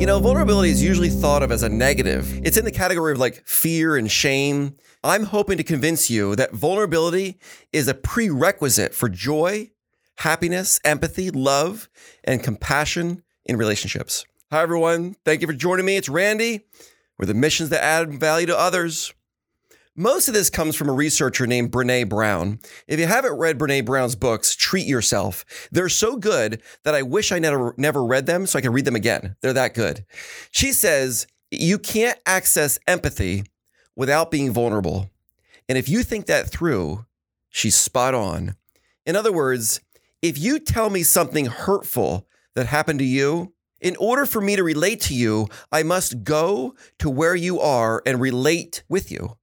You know, vulnerability is usually thought of as a negative. It's in the category of like fear and shame. I'm hoping to convince you that vulnerability is a prerequisite for joy, happiness, empathy, love, and compassion in relationships. Hi, everyone. Thank you for joining me. It's Randy. We're the missions that add value to others. Most of this comes from a researcher named Brene Brown. If you haven't read Brene Brown's books, treat yourself. They're so good that I wish I never, never read them so I can read them again. They're that good. She says, You can't access empathy without being vulnerable. And if you think that through, she's spot on. In other words, if you tell me something hurtful that happened to you, in order for me to relate to you, I must go to where you are and relate with you.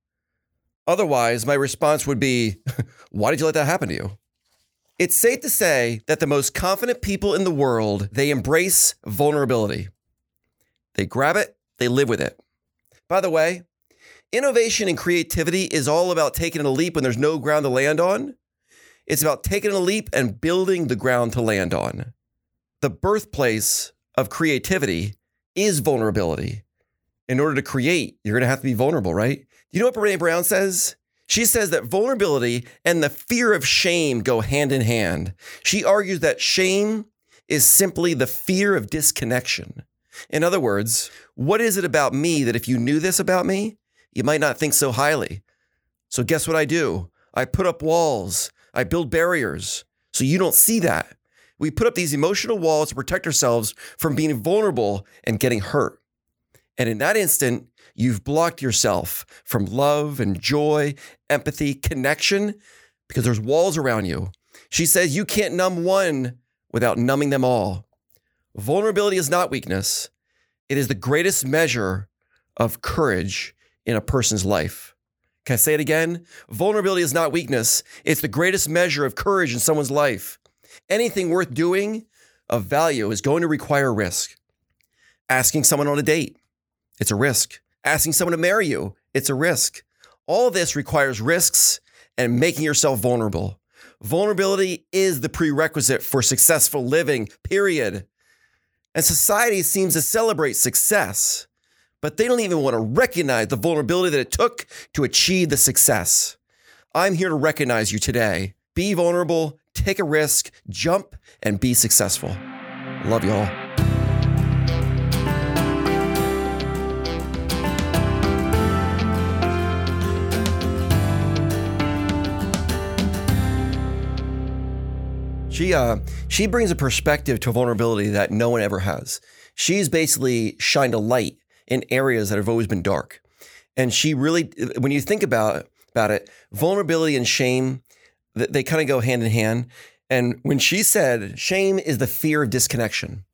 Otherwise, my response would be, why did you let that happen to you? It's safe to say that the most confident people in the world, they embrace vulnerability. They grab it, they live with it. By the way, innovation and creativity is all about taking a leap when there's no ground to land on. It's about taking a leap and building the ground to land on. The birthplace of creativity is vulnerability. In order to create, you're going to have to be vulnerable, right? You know what Brene Brown says? She says that vulnerability and the fear of shame go hand in hand. She argues that shame is simply the fear of disconnection. In other words, what is it about me that if you knew this about me, you might not think so highly? So, guess what I do? I put up walls, I build barriers so you don't see that. We put up these emotional walls to protect ourselves from being vulnerable and getting hurt. And in that instant, you've blocked yourself from love and joy, empathy, connection, because there's walls around you. She says you can't numb one without numbing them all. Vulnerability is not weakness, it is the greatest measure of courage in a person's life. Can I say it again? Vulnerability is not weakness, it's the greatest measure of courage in someone's life. Anything worth doing of value is going to require risk. Asking someone on a date, it's a risk. Asking someone to marry you, it's a risk. All this requires risks and making yourself vulnerable. Vulnerability is the prerequisite for successful living, period. And society seems to celebrate success, but they don't even want to recognize the vulnerability that it took to achieve the success. I'm here to recognize you today. Be vulnerable, take a risk, jump, and be successful. Love y'all. She uh she brings a perspective to vulnerability that no one ever has. She's basically shined a light in areas that have always been dark. And she really when you think about about it, vulnerability and shame they kind of go hand in hand. And when she said shame is the fear of disconnection.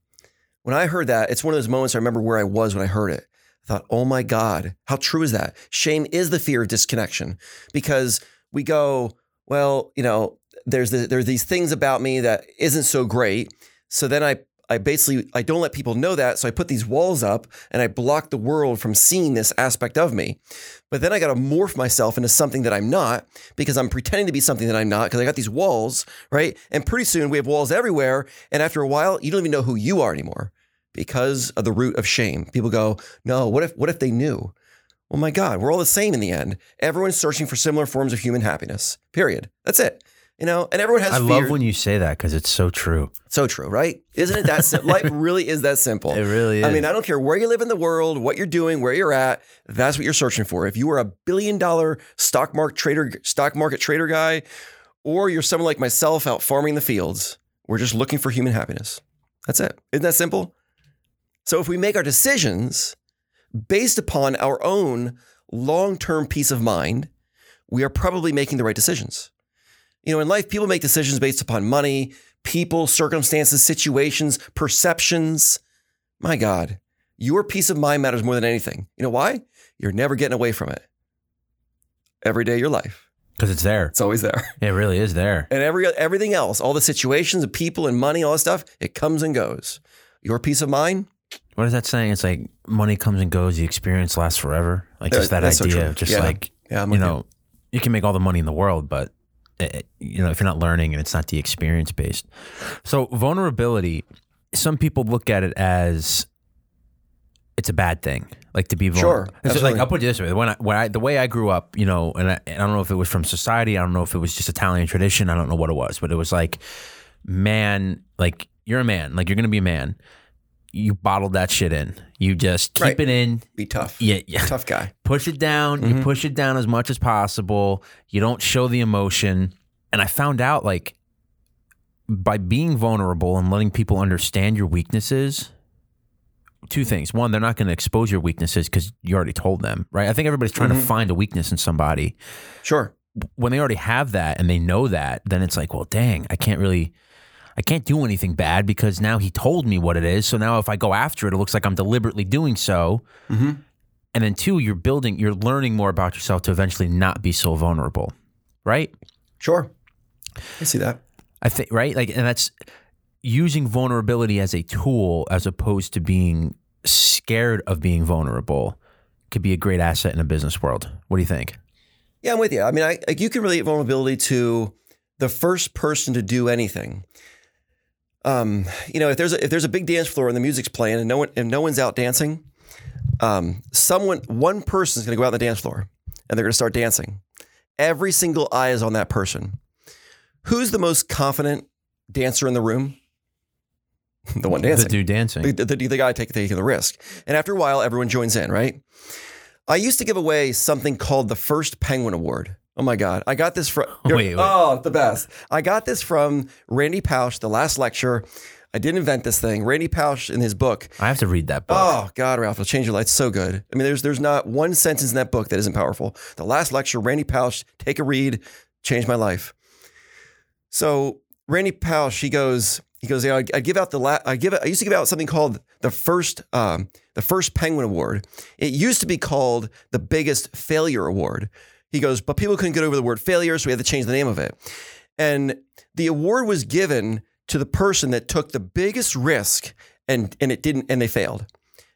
When I heard that, it's one of those moments I remember where I was when I heard it. I thought, "Oh my god, how true is that? Shame is the fear of disconnection." Because we go, well, you know, there's the, there's these things about me that isn't so great. So then I I basically I don't let people know that. So I put these walls up and I block the world from seeing this aspect of me. But then I got to morph myself into something that I'm not because I'm pretending to be something that I'm not because I got these walls, right? And pretty soon we have walls everywhere. And after a while, you don't even know who you are anymore because of the root of shame. People go, no, what if what if they knew? Well, my God, we're all the same in the end. Everyone's searching for similar forms of human happiness. Period. That's it you know, and everyone has. I fear. love when you say that because it's so true. So true, right? Isn't it that sim- life really is that simple? It really is. I mean, I don't care where you live in the world, what you're doing, where you're at. That's what you're searching for. If you are a billion dollar stock market trader, stock market trader guy, or you're someone like myself out farming the fields, we're just looking for human happiness. That's it. Isn't that simple? So if we make our decisions based upon our own long term peace of mind, we are probably making the right decisions. You know, in life, people make decisions based upon money, people, circumstances, situations, perceptions. My God, Your peace of mind matters more than anything. You know why? You're never getting away from it. Every day of your life, Because it's there. it's always there. It really is there. And every everything else, all the situations, the people and money, all that stuff, it comes and goes. Your peace of mind, What is that saying? It's like money comes and goes, the experience lasts forever. Like just that that's idea. true. just Yeah. like yeah, you know, you can make all the money in the world, but uh, you know, if you're not learning and it's not the experience based. So vulnerability, some people look at it as it's a bad thing, like to be vulnerable. Sure, It's just like I'll put it this way: when I, when I, the way I grew up, you know, and I, I don't know if it was from society, I don't know if it was just Italian tradition, I don't know what it was, but it was like, man, like you're a man, like you're gonna be a man. You bottled that shit in. You just keep Right. it in. Be tough. Yeah, yeah Tough guy. push it down Mm-hmm. you push it down as much as possible you don't show the emotion and i found out like by being vulnerable and letting people understand your weaknesses two things one they're not going to expose your weaknesses because you already told them right i think everybody's trying Mm-hmm. to find a weakness in somebody Sure. when they already have that and they know that then it's like well dang i can't really I can't do anything bad because now he told me what it is. So now if I go after it, it looks like I'm deliberately doing so. Mm-hmm. And then two, you're building, you're learning more about yourself to eventually not be so vulnerable, right? Sure. I see that. I think right, like, and that's using vulnerability as a tool as opposed to being scared of being vulnerable could be a great asset in a business world. What do you think? Yeah, I'm with you. I mean, I like you can relate vulnerability to the first person to do anything. Um, you know, if there's a, if there's a big dance floor and the music's playing and no one and no one's out dancing, um, someone one person's going to go out on the dance floor and they're going to start dancing. Every single eye is on that person. Who's the most confident dancer in the room? the one dancing. The dude dancing. the, the, the guy take, taking the risk. And after a while, everyone joins in, right? I used to give away something called the First Penguin Award. Oh my God. I got this from, Wait, wait. oh, the best. I got this from Randy Pausch, the last lecture. I didn't invent this thing. Randy Pausch in his book. I have to read that book. Oh God, Ralph, it'll change your life. It's so good. I mean, there's there's not one sentence in that book that isn't powerful. The last lecture, Randy Pausch, take a read, changed my life. So Randy Pausch, he goes, he goes, yeah, I, I give out the la- I give I used to give out something called the first um, the first Penguin Award. It used to be called the biggest failure award. He goes, but people couldn't get over the word failure, so we had to change the name of it. And the award was given to the person that took the biggest risk and and it didn't and they failed.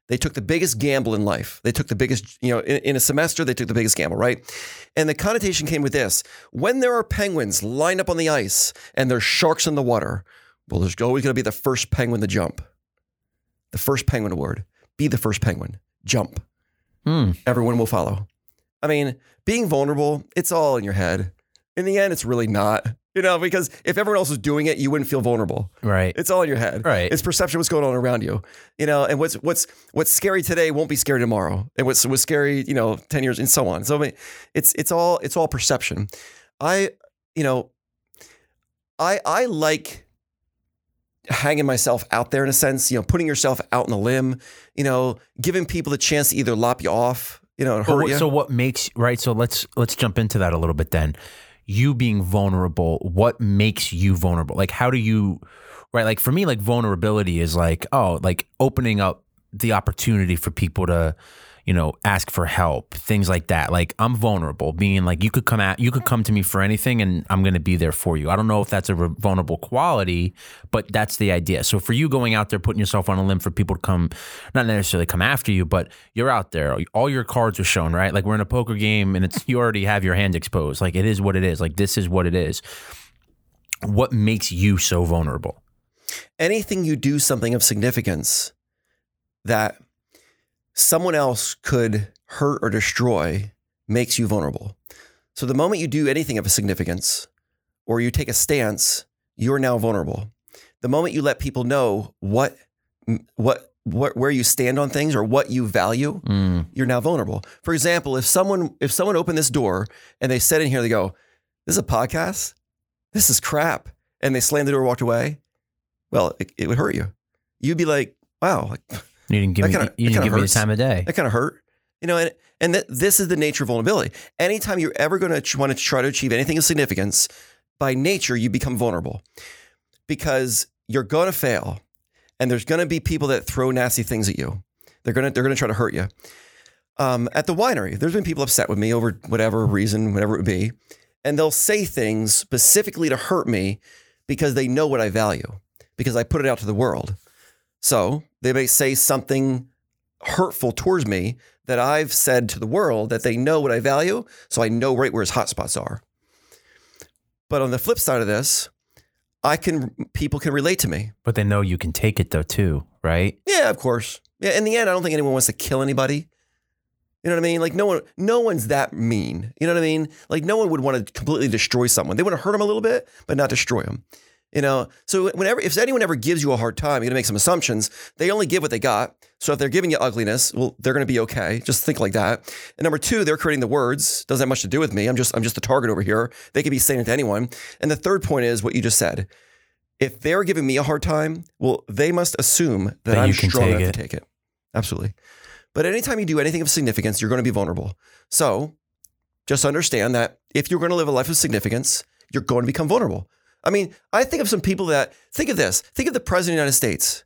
They took the biggest gamble in life. They took the biggest, you know, in, in a semester, they took the biggest gamble, right? And the connotation came with this when there are penguins lined up on the ice and there's sharks in the water, well, there's always going to be the first penguin to jump. The first penguin award. Be the first penguin. Jump. Hmm. Everyone will follow. I mean, being vulnerable, it's all in your head. In the end, it's really not. You know, because if everyone else was doing it, you wouldn't feel vulnerable. Right. It's all in your head. Right. It's perception of what's going on around you. You know, and what's what's what's scary today won't be scary tomorrow. And what's was scary, you know, 10 years and so on. So I mean, it's it's all it's all perception. I, you know, I I like hanging myself out there in a sense, you know, putting yourself out on a limb, you know, giving people the chance to either lop you off, you know, hurt you. So what makes right? So let's let's jump into that a little bit then. You being vulnerable, what makes you vulnerable? Like how do you right? Like for me, like vulnerability is like, oh, like opening up the opportunity for people to, you know, ask for help, things like that. Like I'm vulnerable, being like you could come at you could come to me for anything and I'm gonna be there for you. I don't know if that's a vulnerable quality, but that's the idea. So for you going out there putting yourself on a limb for people to come not necessarily come after you, but you're out there. All your cards are shown, right? Like we're in a poker game and it's you already have your hand exposed. Like it is what it is. Like this is what it is. What makes you so vulnerable? anything you do something of significance that someone else could hurt or destroy makes you vulnerable. So the moment you do anything of a significance or you take a stance, you're now vulnerable. The moment you let people know what what what where you stand on things or what you value, Mm, you're now vulnerable. For example, if someone if someone opened this door and they said in here, they go, "This is a podcast. This is crap," and they slammed the door, walked away. Well, it, it would hurt you. You'd be like, "Wow, like, you didn't give That me kinda- you didn't give me the time of day. that kind of hurt," you know. And and that this is the nature of vulnerability. Anytime you're ever going to want to try to achieve anything of significance, by nature you become vulnerable because you're going to fail, and there's going to be people that throw nasty things at you. They're gonna they're gonna try to hurt you. Um, at the winery, there's been people upset with me over whatever reason, whatever it would be, and they'll say things specifically to hurt me because they know what I value, because I put it out to the world. So they may say something hurtful towards me that I've said to the world that they know what I value, so I know right where his hot spots are. But on the flip side of this, I can people can relate to me. But they know you can take it though too, right? Yeah, of course. Yeah, in the end, I don't think anyone wants to kill anybody. You know what I mean? Like no one, no one's that mean. You know what I mean? Like no one would want to completely destroy someone. They want to hurt them a little bit, but not destroy them. You know, so whenever if anyone ever gives you a hard time, you're gonna make some assumptions. They only give what they got. So if they're giving you ugliness, well, they're gonna be okay. Just think like that. And number two, they're creating the words. Doesn't have much to do with me. I'm just I'm just the target over here. They could be saying it to anyone. And the third point is what you just said. If they're giving me a hard time, well, they must assume that, That I'm strong enough to take it. Absolutely. But anytime you do anything of significance, you're going to be vulnerable. So just understand that if you're going to live a life of significance, you're going to become vulnerable. I mean, I think of some people that think of this. Think of the president of the United States.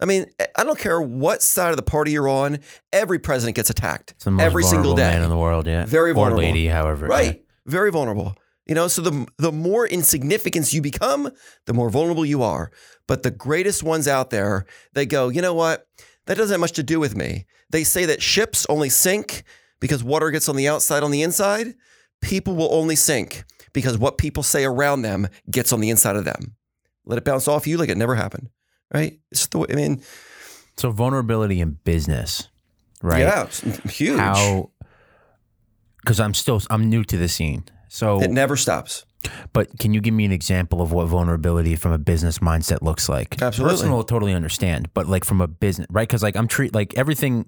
I mean, eh, I don't care what side of the party you're on. Every president gets attacked It's the most every single vulnerable day. man in the world, yeah. Very vulnerable. Or lady, however. Right. Very vulnerable. You know, so the the more insignificance you become, the more vulnerable you are. But the greatest ones out there, they go, you know what? That doesn't have much to do with me. They say that ships only sink because water gets on the outside on the inside. People will only sink because what people say around them gets on the inside of them. Let it bounce off you like it never happened. Right? It's the way, I mean, So vulnerability in business, right? yeah, huge. How? Because I'm still I'm new to the scene. So, it never stops. but can you give me an example of what vulnerability from a business mindset looks like? Absolutely. Personal, totally understand, but like from a business, right? Because like I'm treat like everything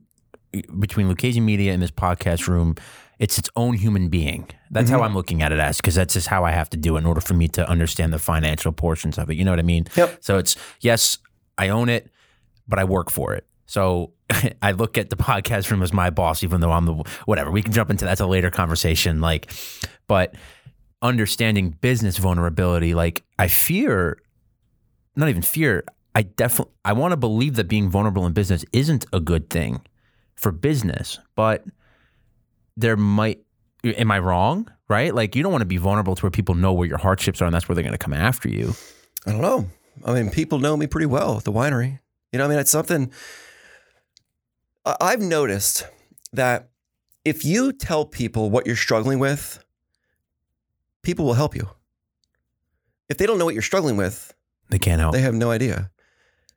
between Lucchese Media and this podcast room, it's its own human being. That's Mm-hmm. how I'm looking at it as because that's just how I have to do it in order for me to understand the financial portions of it. You know what I mean? Yep. So it's yes, I own it, but I work for it. So I look at the podcast room as my boss, even though I'm the whatever. We can jump into that's a later conversation. Like, but understanding business vulnerability, like I fear, not even fear. I definitely I want to believe that being vulnerable in business isn't a good thing for business, but there might. Am I wrong? Right? Like you don't want to be vulnerable to where people know where your hardships are, and that's where they're going to come after you. I don't know. I mean, people know me pretty well at the winery. You know, I mean, it's something I've noticed that if you tell people what you're struggling with, people will help you. If they don't know what you're struggling with, They can't help. they have no idea.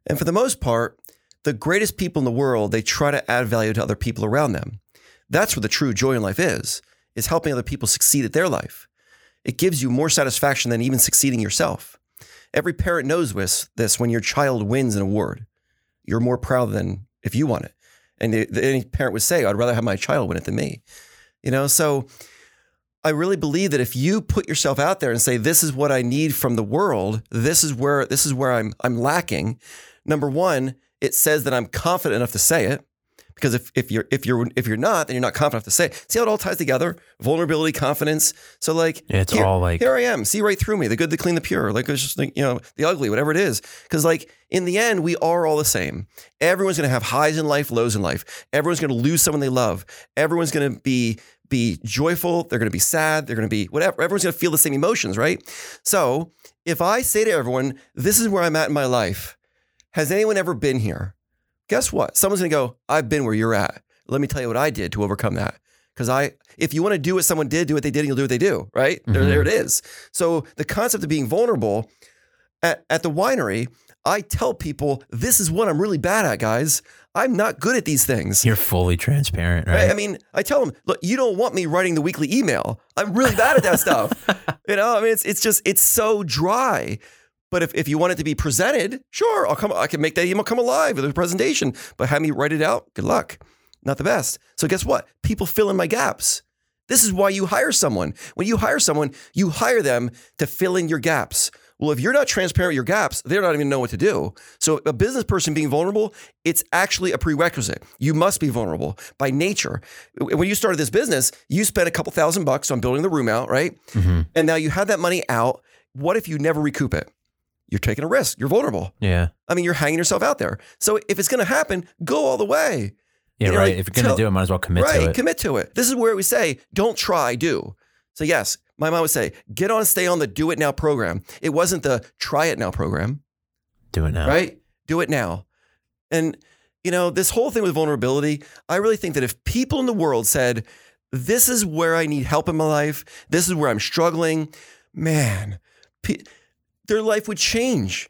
And for the most part, the greatest people in the world, they try to add value to other people around them. That's what the true joy in life is, is helping other people succeed at their life. It gives you more satisfaction than even succeeding yourself. Every parent knows this, when your child wins an award. You're more proud than if you won it. And any parent would say, I'd rather have my child win it than me. You know, so I really believe that if you put yourself out there and say, this is what I need from the world, this is where this is where I'm I'm lacking. Number one, it says that I'm confident enough to say it. Because if, if you're if you're if you're not, then you're not confident enough to say. It. See how it all ties together? Vulnerability, confidence. So like Yeah, it's here- all like- here I am. See right through me. The good, the clean, the pure. Like it's just like, you know the ugly, whatever it is. Because like in the end, we are all the same. Everyone's gonna have highs in life, lows in life. Everyone's gonna lose someone they love. Everyone's gonna be be joyful. They're gonna be sad. They're gonna be whatever. Everyone's gonna feel the same emotions, right? So if I say to everyone, "This is where I'm at in my life," has anyone ever been here? Guess what? Someone's gonna go, "I've been where you're at." Let me tell you what I did to overcome that. Because I, if you want to do what someone did, do what they did, and you'll do what they do, right? There, Mhm. there it is. So the concept of being vulnerable at, at the winery, I tell people, this is what I'm really bad at, guys. I'm not good at these things. You're fully transparent, Right? right? I mean, I tell them, look, you don't want me writing the weekly email. I'm really bad at that stuff. You know, I mean, it's it's just it's so dry. But if, if you want it to be presented, sure, I'll come. I can make that email come alive with a presentation. But have me write it out. Good luck. Not the best. So guess what? People fill in my gaps. This is why you hire someone. When you hire someone, you hire them to fill in your gaps. Well, if you're not transparent with your gaps, they're not even know what to do. So a business person being vulnerable, it's actually a prerequisite. You must be vulnerable by nature. When you started this business, you spent a couple thousand bucks on building the room out, right? Mhm. And now you have that money out. What if you never recoup it? You're taking a risk. You're vulnerable. Yeah. I mean, you're hanging yourself out there. So if it's going to happen, go all the way. Yeah, You know, right. like, if you're gonna do it, might as well commit right. to it. Right, commit to it. This is where we say, don't try, do. So yes, my mom would say, get on, stay on the do it now program. It wasn't the try it now program, do it now. right? Do it now. And, you know, this whole thing with vulnerability, I really think that if people in the world said, this is where I need help in my life, this is where I'm struggling, man, pe- their life would change.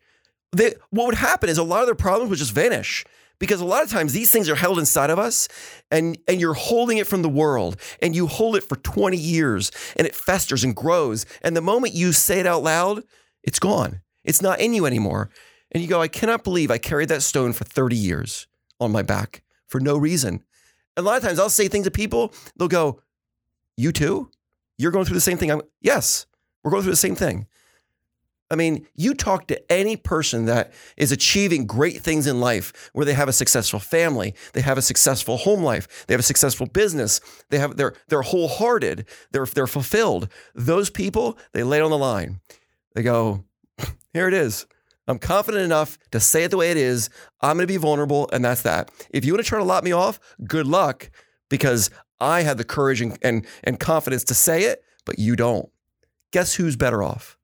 They, what would happen is a lot of their problems would just vanish because a lot of times these things are held inside of us and, and you're holding it from the world and you hold it for 20 years and it festers and grows. And the moment you say it out loud, it's gone. It's not in you anymore. And you go, I cannot believe I carried that stone for 30 years on my back for no reason. A lot of times I'll say things to people, they'll go, You too? You're going through the same thing? I'm, yes, we're going through the same thing. I mean, you talk to any person that is achieving great things in life where they have a successful family, they have a successful home life, they have a successful business, they have they're they're wholehearted, they're they're fulfilled. Those people, they lay on the line. They go, here it is. I'm confident enough to say it the way it is. I'm going to be vulnerable, and that's that. If you want to try to lock me off, good luck, because I have the courage and, and, and confidence to say it, but you don't. Guess who's better off?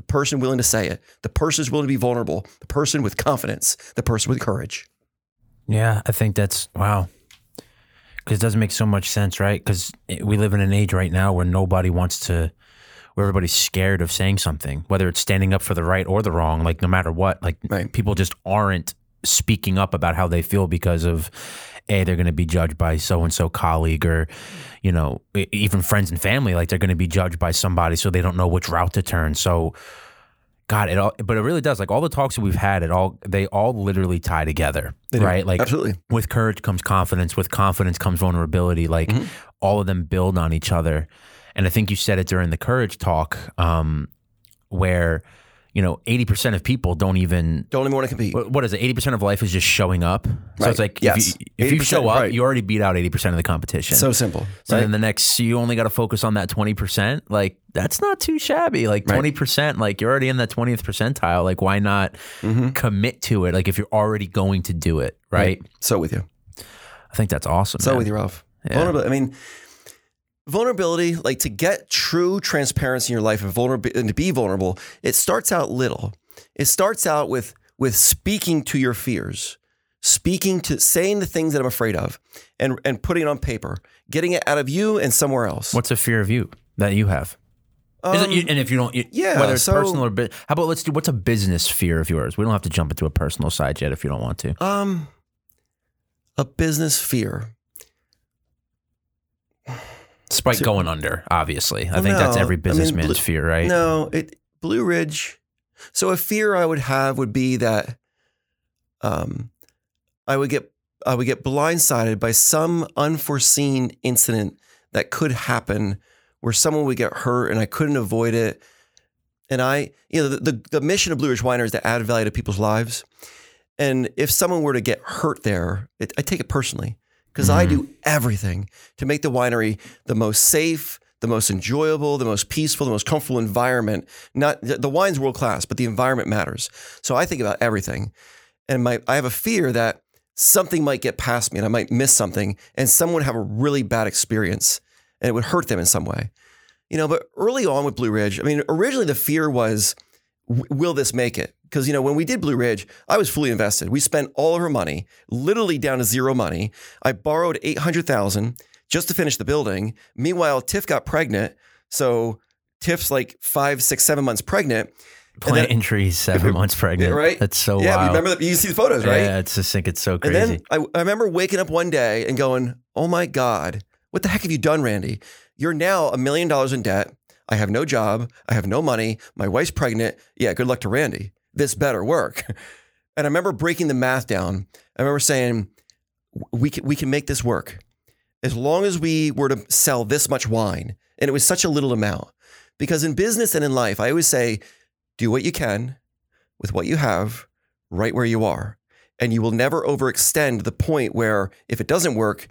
The person willing to say it, the person who's willing to be vulnerable, the person with confidence, the person with courage. Yeah, I think that's wow. Because it doesn't make so much sense, right? Because we live in an age right now where nobody wants to, where everybody's scared of saying something, whether it's standing up for the right or the wrong. Like no matter what, like Right. people just aren't speaking up about how they feel because of a they're going to be judged by so and so colleague or you know even friends and family like they're going to be judged by somebody so they don't know which route to turn so god it all but it really does like all the talks that we've had it all they all literally tie together do. right like Absolutely. with courage comes confidence with confidence comes vulnerability like Mm-hmm. all of them build on each other and i think you said it during the courage talk um, where you know 80% of people don't even Don't even want to compete. what what is it 80% of life is just showing up so Right. it's like Yes. if, you, if you show up right. you already beat out 80% of the competition So simple. so right? then the next, you only got to focus on that 20%. Like, that's not too shabby. Like, 20%, like, you're already in that 20th percentile. Like, why not Mm-hmm. commit to it? Like, if you're already going to do it, right? So with you. I think that's awesome. So man. with you, Ralph. Yeah. Vulnerability. I mean, vulnerability, like to get true transparency in your life and vulnerable and to be vulnerable, it starts out little. It starts out with with speaking to your fears, speaking to saying the things that I'm afraid of, and and putting it on paper, getting it out of you and somewhere else. What's a fear of you that you have? Is it- Um, and if you don't, yeah, whether it's so- personal or, bu- how about let's do, what's a business fear of yours? We don't have to jump into a personal side yet if you don't want to. Um, a business fear. Despite So- going under, obviously. I Well, think that's no. every I mean, businessman's fear, right? No, it Blue Ridge. So a fear I would have would be that um I would get I would get blindsided by some unforeseen incident that could happen where someone would get hurt and I couldn't avoid it. And I, you know, the, the, the mission of Blue Ridge Winery is to add value to people's lives. And if someone were to get hurt there, it, I take it personally because I mm-hmm. do everything to make the winery the most safe, the most enjoyable, the most peaceful, the most comfortable environment. Not the wine's world class, but the environment matters. So I think about everything, and my I have a fear that something might get past me and I might miss something, and someone would have a really bad experience, and it would hurt them in some way. You know, but early on with Blue Ridge, I mean, originally the fear was, will this make it? Because you know, when we did Blue Ridge, I was fully invested. We spent all of our money, literally down to zero money. I borrowed eight hundred thousand just to finish the building. Meanwhile, Tiff got pregnant, so Tiff's like five, six, seven months pregnant. Planting trees seven months pregnant. right? That's so yeah, wild. remember that? You see the photos, right? Yeah, it's just think it's so And crazy. then I, I remember waking up one day and going, "Oh my God, what the heck have you done, Randy? You're now a million dollars in debt. I have no job. I have no money. My wife's pregnant. Yeah, good luck to Randy. This better work." And I remember breaking the math down. I remember saying, "We can we can make this work as long as we were to sell this much wine." And it was such a little amount because in business and in life, I always say, "Do what you can with what you have, right where you are." and you will never overextend the point where if it doesn't work,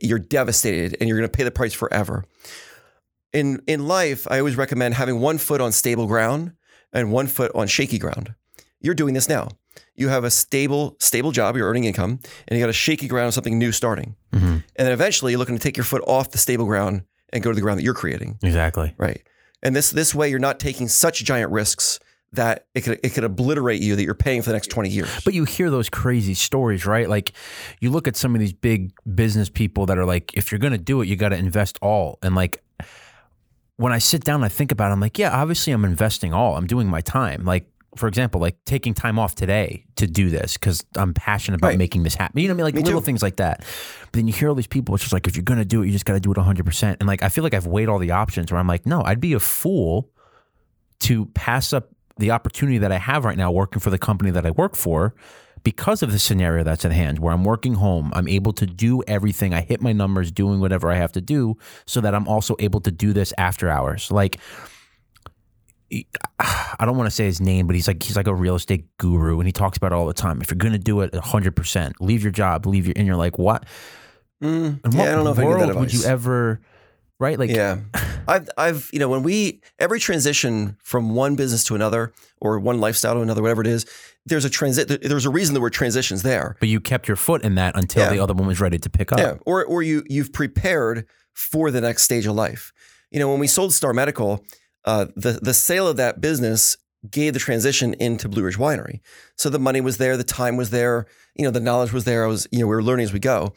you're devastated and you're going to pay the price forever. In in life, I always recommend having one foot on stable ground and one foot on shaky ground. You're doing this now. You have a stable, stable job, you're earning income, and you got a shaky ground, of something new starting. Mhm. And then eventually you're looking to take your foot off the stable ground and go to the ground that you're creating. Exactly. Right. And this this way you're not taking such giant risks that it could it could obliterate you that you're paying for the next 20 years. But you hear those crazy stories, right? Like you look at some of these big business people that are like, if you're going to do it, you got to invest all. And like when I sit down and I think about it, I'm like, yeah, obviously I'm investing all. I'm doing my time. Like, for example, like taking time off today to do this because I'm passionate about Right. making this happen. You know what I mean? Like Me little too. things like that. But then you hear all these people, it's just like, if you're going to do it, you just got to do it 100%. And like, I feel like I've weighed all the options where I'm like, no, I'd be a fool to pass up the opportunity that I have right now working for the company that I work for because of the scenario that's at hand where I'm working home, I'm able to do everything. I hit my numbers doing whatever I have to do so that I'm also able to do this after hours. Like I don't want to say his name, but he's like he's like a real estate guru and he talks about it all the time. If you're going to do it 100%, leave your job, leave your and you're like, "What? Mm, yeah, what I don't know if I get that would you ever right? Like yeah. I've, I've, you know, when we, every transition from one business to another or one lifestyle to another, whatever it is, there's a transit, there's a reason the word transitions there. but you kept your foot in that until Yeah. the other one was ready to pick up. Yeah. Or, or you, you've prepared for the next stage of life. You know, when we sold Star Medical, uh, the, the sale of that business gave the transition into Blue Ridge Winery. So the money was there, the time was there, you know, the knowledge was there. I was, you know, we were learning as we go.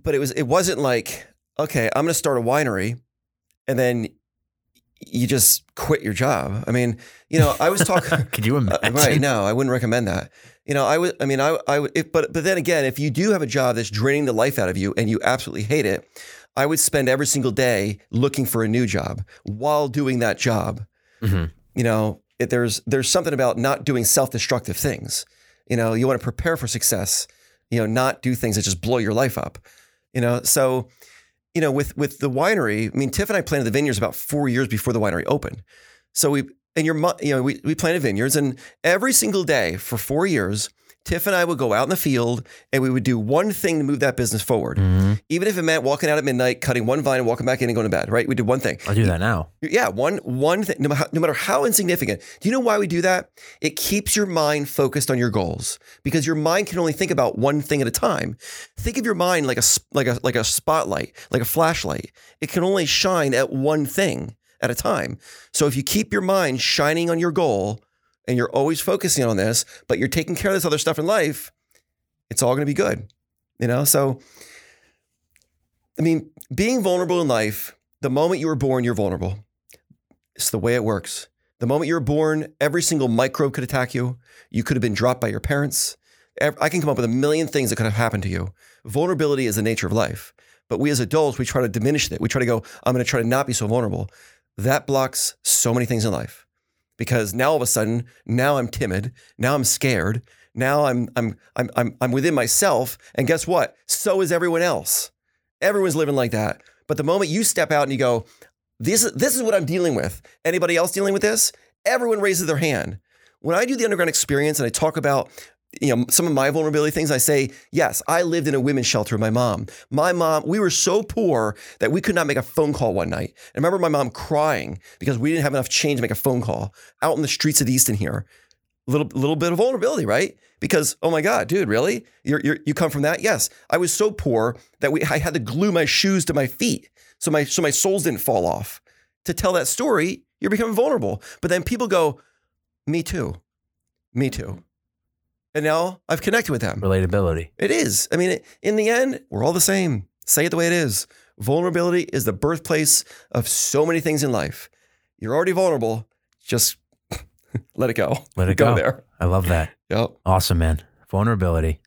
But it was, it wasn't like, okay, I'm going to start a winery and then you just quit your job. I mean, you know, I was talking, Could you imagine? right? No, I wouldn't recommend that. You know, I would. I mean, I, I would. If, but but then again, if you do have a job that's draining the life out of you and you absolutely hate it, I would spend every single day looking for a new job while doing that job. Mhm. You know, it, there's there's something about not doing self-destructive things. You know, you want to prepare for success. You know, not do things that just blow your life up. You know, so you know, with with the winery, I mean, Tiff and I planted the vineyards about four years before the winery opened. So we and your you know we we planted vineyards, and every single day for four years, Tiff and I would go out in the field and we would do one thing to move that business forward, Mhm. even if it meant walking out at midnight, cutting one vine, and walking back in and going to bed. Right? We did one thing. I do that now. Yeah, one one thing. No matter, no matter how insignificant. Do you know why we do that? It keeps your mind focused on your goals because your mind can only think about one thing at a time. Think of your mind like a like a like a spotlight, like a flashlight. It can only shine at one thing at a time. So if you keep your mind shining on your goal and you're always focusing on this, but you're taking care of this other stuff in life, it's all going to be good. You know, so I mean, being vulnerable in life, the moment you were born, you're vulnerable. It's the way it works. The moment you were born, every single microbe could attack you. You could have been dropped by your parents. I can come up with a million things that could have happened to you. Vulnerability is the nature of life. But we as adults, we try to diminish it. We try to go, I'm going to try to not be so vulnerable. That blocks so many things in life because now all of a sudden, now I'm timid. Now I'm scared. Now I'm, I'm, I'm, I'm, I'm within myself. And guess what? So is everyone else. Everyone's living like that. But the moment you step out and you go, this, this is what I'm dealing with. Anybody else dealing with this? Everyone raises their hand. When I do the underground experience and I talk about you know some of my vulnerability things, I say, yes, I lived in a women's shelter with my mom. My mom, we were so poor that we could not make a phone call one night. I remember my mom crying because we didn't have enough change to make a phone call out in the streets of Easton here. Little little bit of vulnerability, right? Because oh my God, dude, really? You're, you're you come from that? Yes, I was so poor that we I had to glue my shoes to my feet so my so my soles didn't fall off. To tell that story, you're becoming vulnerable. But then people go, me too, me too, and now I've connected with them. Relatability. It is. I mean, in the end, we're all the same. Say it the way it is. Vulnerability is the birthplace of so many things in life. You're already vulnerable. Just let it go. Let it go. there. I love that. Yep. Awesome, man. Vulnerability.